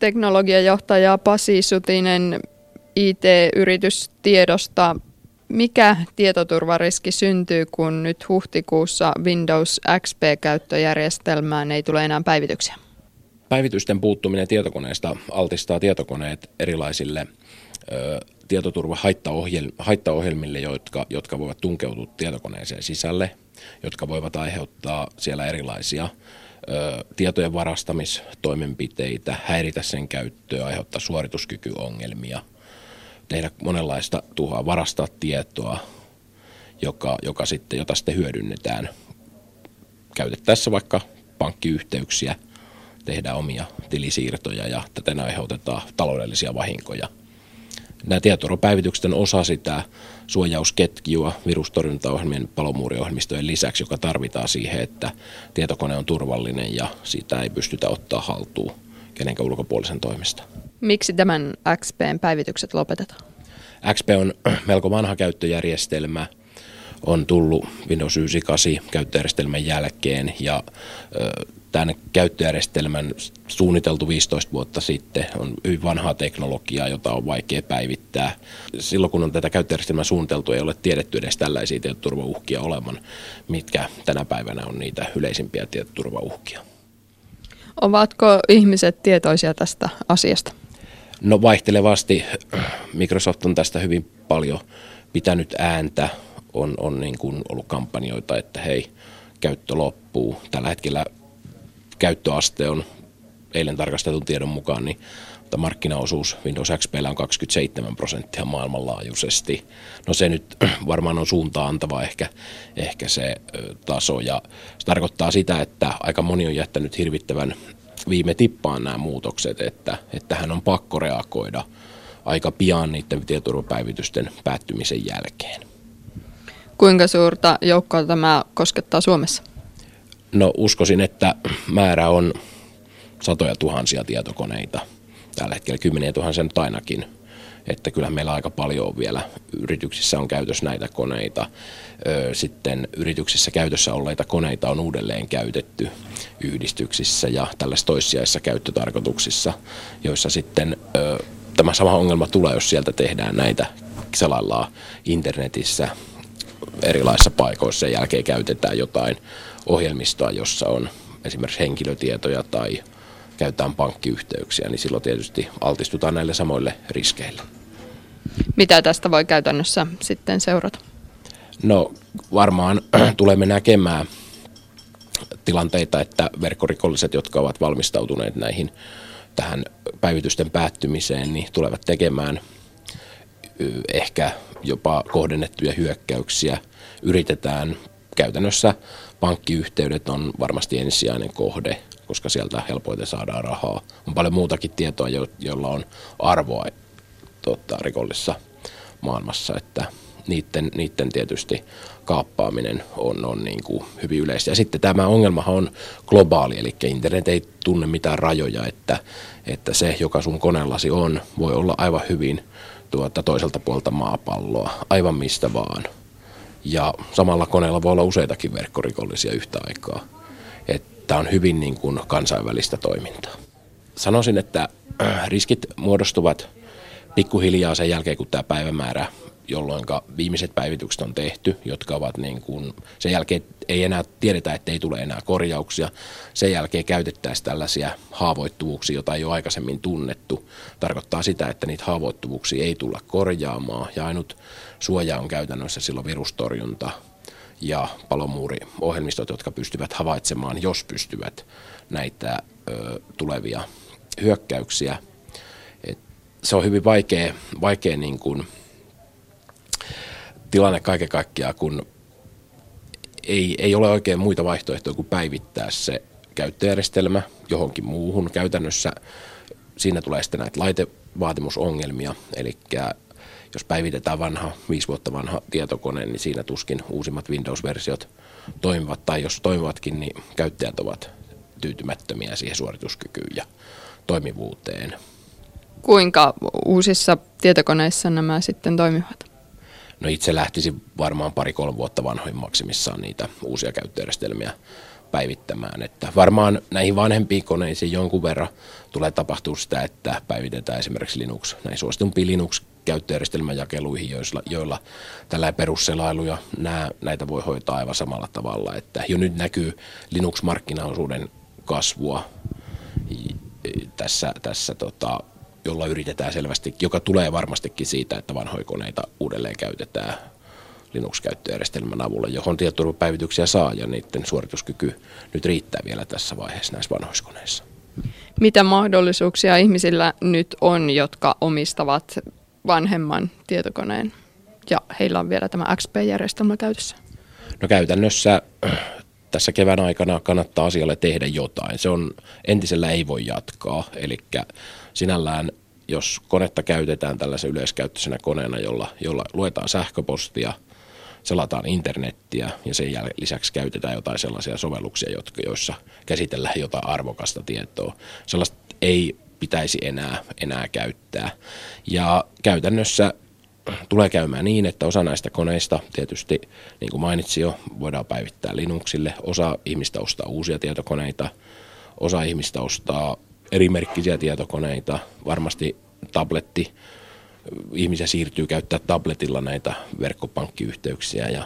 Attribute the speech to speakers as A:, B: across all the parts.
A: teknologiajohtaja Pasi Sutinen IT-yritystiedosta. Mikä tietoturvariski syntyy, kun nyt huhtikuussa Windows XP-käyttöjärjestelmään ei tule enää päivityksiä?
B: Päivitysten puuttuminen tietokoneesta altistaa tietokoneet erilaisille tietoturvahaittaohjelmille, jotka, jotka voivat tunkeutua tietokoneeseen sisälle, jotka voivat aiheuttaa siellä erilaisia tietojen varastamistoimenpiteitä, häiritä sen käyttöä, aiheuttaa suorituskykyongelmia, tehdä monenlaista tuhoa, varastaa tietoa, joka, joka sitten, jota sitten hyödynnetään. Käytettäessä vaikka pankkiyhteyksiä, tehdään omia tilisiirtoja ja täten aiheutetaan taloudellisia vahinkoja – Nämä tietoturvapäivitykset on osa sitä suojausketjua virustorjuntaohjelmien palomuuriohjelmistojen lisäksi, joka tarvitaan siihen, että tietokone on turvallinen ja sitä ei pystytä ottaa haltuun kenenkään ulkopuolisen toimesta.
A: Miksi tämän XPn päivitykset lopetetaan?
B: XP on melko vanha käyttöjärjestelmä, on tullut Windows 98 käyttöjärjestelmän jälkeen ja tämän käyttöjärjestelmän suunniteltu 15 vuotta sitten on hyvin vanhaa teknologiaa, jota on vaikea päivittää. Silloin kun on tätä käyttöjärjestelmää suunniteltu, ei ole tiedetty edes tällaisia tietoturvauhkia olevan, mitkä tänä päivänä on niitä yleisimpiä tietoturvauhkia.
A: Ovatko ihmiset tietoisia tästä asiasta?
B: No vaihtelevasti. Microsoft on tästä hyvin paljon pitänyt ääntä. On, on niin kuin ollut kampanjoita, että hei, käyttö loppuu. Tällä hetkellä käyttöaste on eilen tarkastetun tiedon mukaan, niin markkinaosuus Windows XP on 27 prosenttia maailmanlaajuisesti. No se nyt varmaan on suuntaan antava ehkä, ehkä se taso ja se tarkoittaa sitä, että aika moni on jättänyt hirvittävän viime tippaan nämä muutokset, että, että hän on pakko reagoida aika pian niiden tietoturvapäivitysten päättymisen jälkeen.
A: Kuinka suurta joukkoa tämä koskettaa Suomessa?
B: No uskoisin, että määrä on satoja tuhansia tietokoneita. Tällä hetkellä kymmeniä tuhansia nyt ainakin. Että kyllähän meillä aika paljon on vielä yrityksissä on käytössä näitä koneita. Sitten yrityksissä käytössä olleita koneita on uudelleen käytetty yhdistyksissä ja tällaisissa toissijaisissa käyttötarkoituksissa, joissa sitten tämä sama ongelma tulee, jos sieltä tehdään näitä selaillaan internetissä erilaisissa paikoissa ja jälkeen käytetään jotain ohjelmistoa, jossa on esimerkiksi henkilötietoja tai käytetään pankkiyhteyksiä, niin silloin tietysti altistutaan näille samoille riskeille.
A: Mitä tästä voi käytännössä sitten seurata?
B: No varmaan tulemme näkemään tilanteita, että verkkorikolliset, jotka ovat valmistautuneet näihin tähän päivitysten päättymiseen, niin tulevat tekemään ehkä jopa kohdennettuja hyökkäyksiä. Yritetään käytännössä pankkiyhteydet on varmasti ensisijainen kohde, koska sieltä helpoiten saadaan rahaa. On paljon muutakin tietoa, jo, jolla on arvoa tota, rikollisessa maailmassa, että niiden, niiden tietysti kaappaaminen on, on niin kuin hyvin yleistä. Ja sitten tämä ongelmahan on globaali, eli internet ei tunne mitään rajoja, että, että se, joka sun koneellasi on, voi olla aivan hyvin tuota, toiselta puolta maapalloa, aivan mistä vaan – ja samalla koneella voi olla useitakin verkkorikollisia yhtä aikaa. Että on hyvin niin kuin kansainvälistä toimintaa. Sanoisin, että äh, riskit muodostuvat pikkuhiljaa sen jälkeen, kun tämä päivämäärä, jolloin viimeiset päivitykset on tehty, jotka ovat niin kuin, sen jälkeen ei enää tiedetä, että ei tule enää korjauksia. Sen jälkeen käytettäisiin tällaisia haavoittuvuuksia, joita ei ole aikaisemmin tunnettu. Tarkoittaa sitä, että niitä haavoittuvuuksia ei tulla korjaamaan ja ainut suoja on käytännössä silloin virustorjunta ja palomuuriohjelmistot, jotka pystyvät havaitsemaan, jos pystyvät näitä ö, tulevia hyökkäyksiä. Et se on hyvin vaikea, vaikea niin kuin, tilanne kaiken kaikkiaan, kun ei, ei ole oikein muita vaihtoehtoja kuin päivittää se käyttöjärjestelmä johonkin muuhun. Käytännössä siinä tulee sitten näitä laitevaatimusongelmia, eli jos päivitetään vanha, viisi vuotta vanha tietokone, niin siinä tuskin uusimmat Windows-versiot toimivat, tai jos toimivatkin, niin käyttäjät ovat tyytymättömiä siihen suorituskykyyn ja toimivuuteen.
A: Kuinka uusissa tietokoneissa nämä sitten toimivat?
B: No itse lähtisin varmaan pari-kolme vuotta vanhoin maksimissaan niitä uusia käyttöjärjestelmiä päivittämään. Että varmaan näihin vanhempiin koneisiin jonkun verran tulee tapahtua sitä, että päivitetään esimerkiksi Linux, näin suositumpiin Linux käyttöjärjestelmäjakeluihin, joilla, joilla tällä perusselailu ja nää, näitä voi hoitaa aivan samalla tavalla. Että jo nyt näkyy Linux-markkinaosuuden kasvua tässä, tässä tota, jolla yritetään selvästi, joka tulee varmastikin siitä, että vanhoja koneita uudelleen käytetään Linux-käyttöjärjestelmän avulla, johon tietoturvapäivityksiä saa ja niiden suorituskyky nyt riittää vielä tässä vaiheessa näissä vanhoissa koneissa.
A: Mitä mahdollisuuksia ihmisillä nyt on, jotka omistavat vanhemman tietokoneen ja heillä on vielä tämä XP-järjestelmä käytössä?
B: No käytännössä tässä kevään aikana kannattaa asialle tehdä jotain. Se on, entisellä ei voi jatkaa, eli sinällään jos konetta käytetään tällaisen yleiskäyttöisenä koneena, jolla, jolla luetaan sähköpostia, selataan internettiä ja sen lisäksi käytetään jotain sellaisia sovelluksia, jotka, joissa käsitellään jotain arvokasta tietoa. Sellaista ei pitäisi enää, enää käyttää. Ja käytännössä tulee käymään niin, että osa näistä koneista tietysti, niin kuin mainitsin jo, voidaan päivittää Linuxille. Osa ihmistä ostaa uusia tietokoneita, osa ihmistä ostaa erimerkkisiä tietokoneita, varmasti tabletti, ihmisiä siirtyy käyttää tabletilla näitä verkkopankkiyhteyksiä ja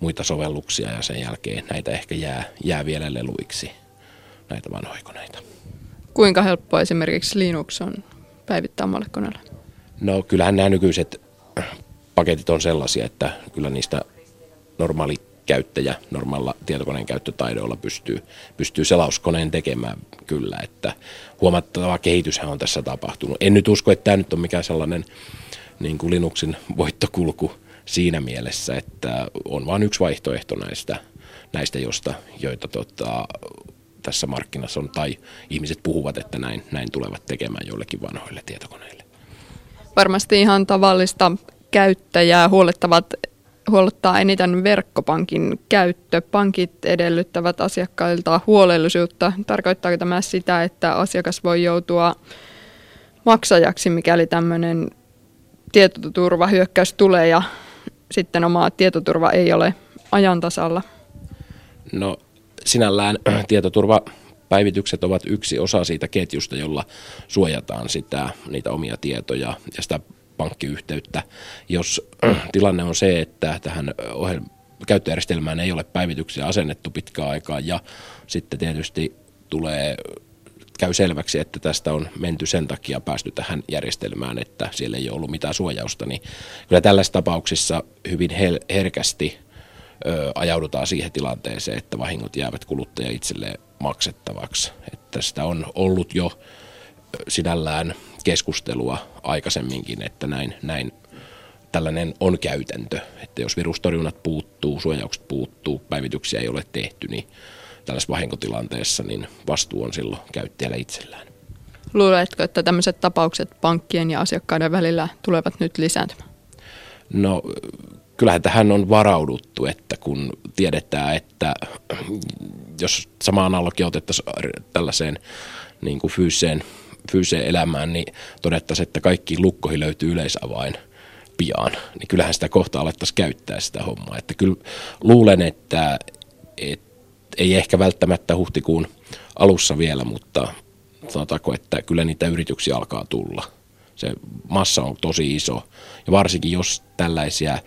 B: muita sovelluksia ja sen jälkeen näitä ehkä jää, jää vielä leluiksi, näitä vanhoja koneita.
A: Kuinka helppoa esimerkiksi Linux on päivittää omalle koneelle?
B: No kyllähän nämä nykyiset paketit on sellaisia, että kyllä niistä normaali käyttäjä normaalilla tietokoneen käyttötaidoilla pystyy, pystyy selauskoneen tekemään kyllä, että huomattava kehityshän on tässä tapahtunut. En nyt usko, että tämä nyt on mikään sellainen niin kuin Linuxin voittokulku siinä mielessä, että on vain yksi vaihtoehto näistä, näistä josta, joita tota, tässä markkinassa on, tai ihmiset puhuvat, että näin, näin tulevat tekemään joillekin vanhoille tietokoneille.
A: Varmasti ihan tavallista käyttäjää huolettavat huolettaa eniten verkkopankin käyttö. Pankit edellyttävät asiakkailta huolellisuutta. Tarkoittaako tämä sitä, että asiakas voi joutua maksajaksi, mikäli tämmöinen tietoturvahyökkäys tulee ja sitten oma tietoturva ei ole ajan tasalla?
B: No sinällään tietoturvapäivitykset ovat yksi osa siitä ketjusta, jolla suojataan sitä, niitä omia tietoja ja sitä pankkiyhteyttä. Jos tilanne on se, että tähän ohjelma käyttöjärjestelmään ei ole päivityksiä asennettu pitkään aikaa ja sitten tietysti tulee käy selväksi, että tästä on menty sen takia päästy tähän järjestelmään, että siellä ei ollut mitään suojausta, niin kyllä tällaisissa tapauksissa hyvin herkästi ö, ajaudutaan siihen tilanteeseen, että vahingot jäävät kuluttaja itselleen maksettavaksi. Että sitä on ollut jo sinällään keskustelua aikaisemminkin, että näin, näin tällainen on käytäntö, että jos virustorjunnat puuttuu, suojaukset puuttuu, päivityksiä ei ole tehty, niin tällaisessa vahinkotilanteessa niin vastuu on silloin käyttäjällä itsellään.
A: Luuletko, että tämmöiset tapaukset pankkien ja asiakkaiden välillä tulevat nyt lisääntymään?
B: No kyllähän tähän on varauduttu, että kun tiedetään, että jos sama analogia otettaisiin tällaiseen niin kuin fyysiseen fyysiseen elämään, niin todettaisiin, että kaikki lukkoihin löytyy yleisavain pian, niin kyllähän sitä kohta alettaisiin käyttää sitä hommaa. Että kyllä luulen, että, että ei ehkä välttämättä huhtikuun alussa vielä, mutta sanotaanko, että kyllä niitä yrityksiä alkaa tulla. Se massa on tosi iso. Ja varsinkin jos tällaisia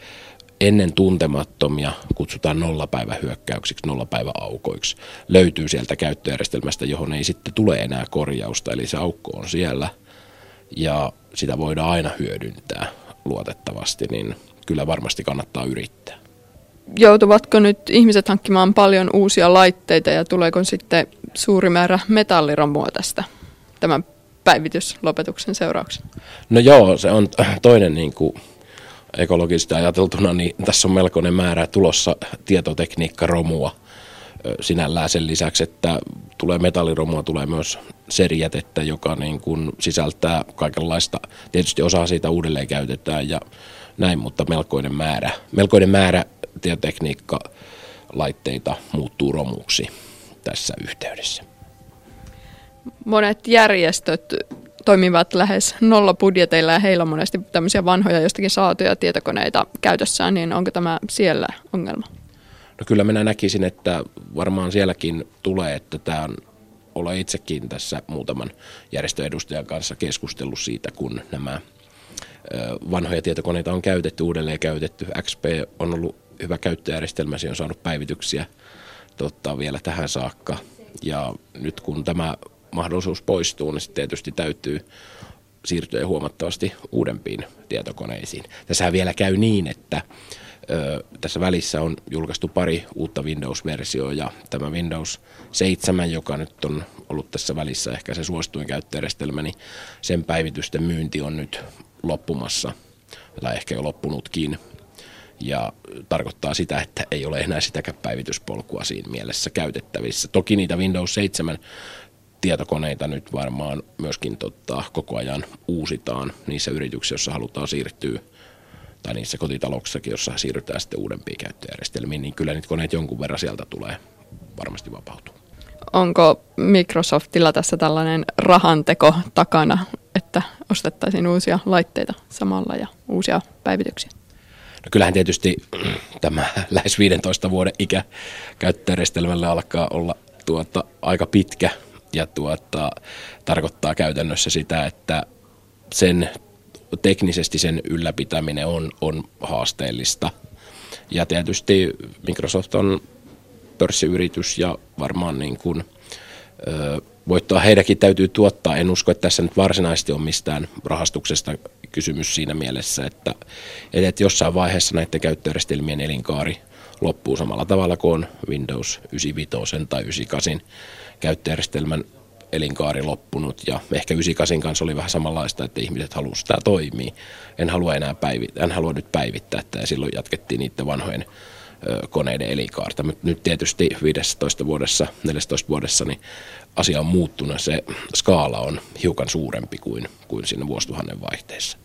B: ennen tuntemattomia, kutsutaan nollapäivähyökkäyksiksi, nollapäiväaukoiksi, löytyy sieltä käyttöjärjestelmästä, johon ei sitten tule enää korjausta, eli se aukko on siellä ja sitä voidaan aina hyödyntää luotettavasti, niin kyllä varmasti kannattaa yrittää.
A: Joutuvatko nyt ihmiset hankkimaan paljon uusia laitteita ja tuleeko sitten suuri määrä metalliromua tästä tämän päivityslopetuksen seurauksena?
B: No joo, se on toinen niin kuin ekologisesti ajateltuna, niin tässä on melkoinen määrä tulossa tietotekniikkaromua sinällään sen lisäksi, että tulee metalliromua, tulee myös serijätettä, joka niin kuin sisältää kaikenlaista, tietysti osa siitä uudelleen käytetään ja näin, mutta melkoinen määrä, melkoinen määrä tietotekniikkalaitteita muuttuu romuksi tässä yhteydessä.
A: Monet järjestöt toimivat lähes nolla budjeteilla ja heillä on monesti tämmöisiä vanhoja jostakin saatuja tietokoneita käytössään, niin onko tämä siellä ongelma?
B: No kyllä minä näkisin, että varmaan sielläkin tulee, että tämä on olen itsekin tässä muutaman järjestöedustajan kanssa keskustellut siitä, kun nämä vanhoja tietokoneita on käytetty, uudelleen käytetty. XP on ollut hyvä käyttöjärjestelmä, se on saanut päivityksiä totta, vielä tähän saakka. Ja nyt kun tämä mahdollisuus poistuu, niin sitten tietysti täytyy siirtyä huomattavasti uudempiin tietokoneisiin. Tässä vielä käy niin, että ö, tässä välissä on julkaistu pari uutta Windows-versioa ja tämä Windows 7, joka nyt on ollut tässä välissä ehkä se suosituin käyttöjärjestelmä, niin sen päivitysten myynti on nyt loppumassa tai ehkä jo loppunutkin ja tarkoittaa sitä, että ei ole enää sitäkään päivityspolkua siinä mielessä käytettävissä. Toki niitä Windows 7 tietokoneita nyt varmaan myöskin totta, koko ajan uusitaan niissä yrityksissä, joissa halutaan siirtyä tai niissä kotitalouksissakin, jossa siirrytään sitten uudempiin käyttöjärjestelmiin, niin kyllä niitä koneet jonkun verran sieltä tulee varmasti vapautua.
A: Onko Microsoftilla tässä tällainen rahanteko takana, että ostettaisiin uusia laitteita samalla ja uusia päivityksiä?
B: No kyllähän tietysti tämä lähes 15 vuoden ikä käyttöjärjestelmällä alkaa olla tuota, aika pitkä ja tuota, tarkoittaa käytännössä sitä, että sen teknisesti sen ylläpitäminen on, on haasteellista. Ja tietysti Microsoft on pörssiyritys ja varmaan niin kuin, ö, voittoa heidänkin täytyy tuottaa. En usko, että tässä nyt varsinaisesti on mistään rahastuksesta kysymys siinä mielessä, että, että jossain vaiheessa näiden käyttöjärjestelmien elinkaari loppuu samalla tavalla kuin Windows 95 tai 98 käyttöjärjestelmän elinkaari loppunut ja ehkä 98 kanssa oli vähän samanlaista, että ihmiset halusivat sitä toimii. En halua enää päivittää, en halua nyt päivittää että ja silloin jatkettiin niiden vanhojen koneiden elinkaarta. Nyt tietysti 15 vuodessa, 14 vuodessa niin asia on muuttunut. Se skaala on hiukan suurempi kuin, kuin siinä vuosituhannen vaihteessa.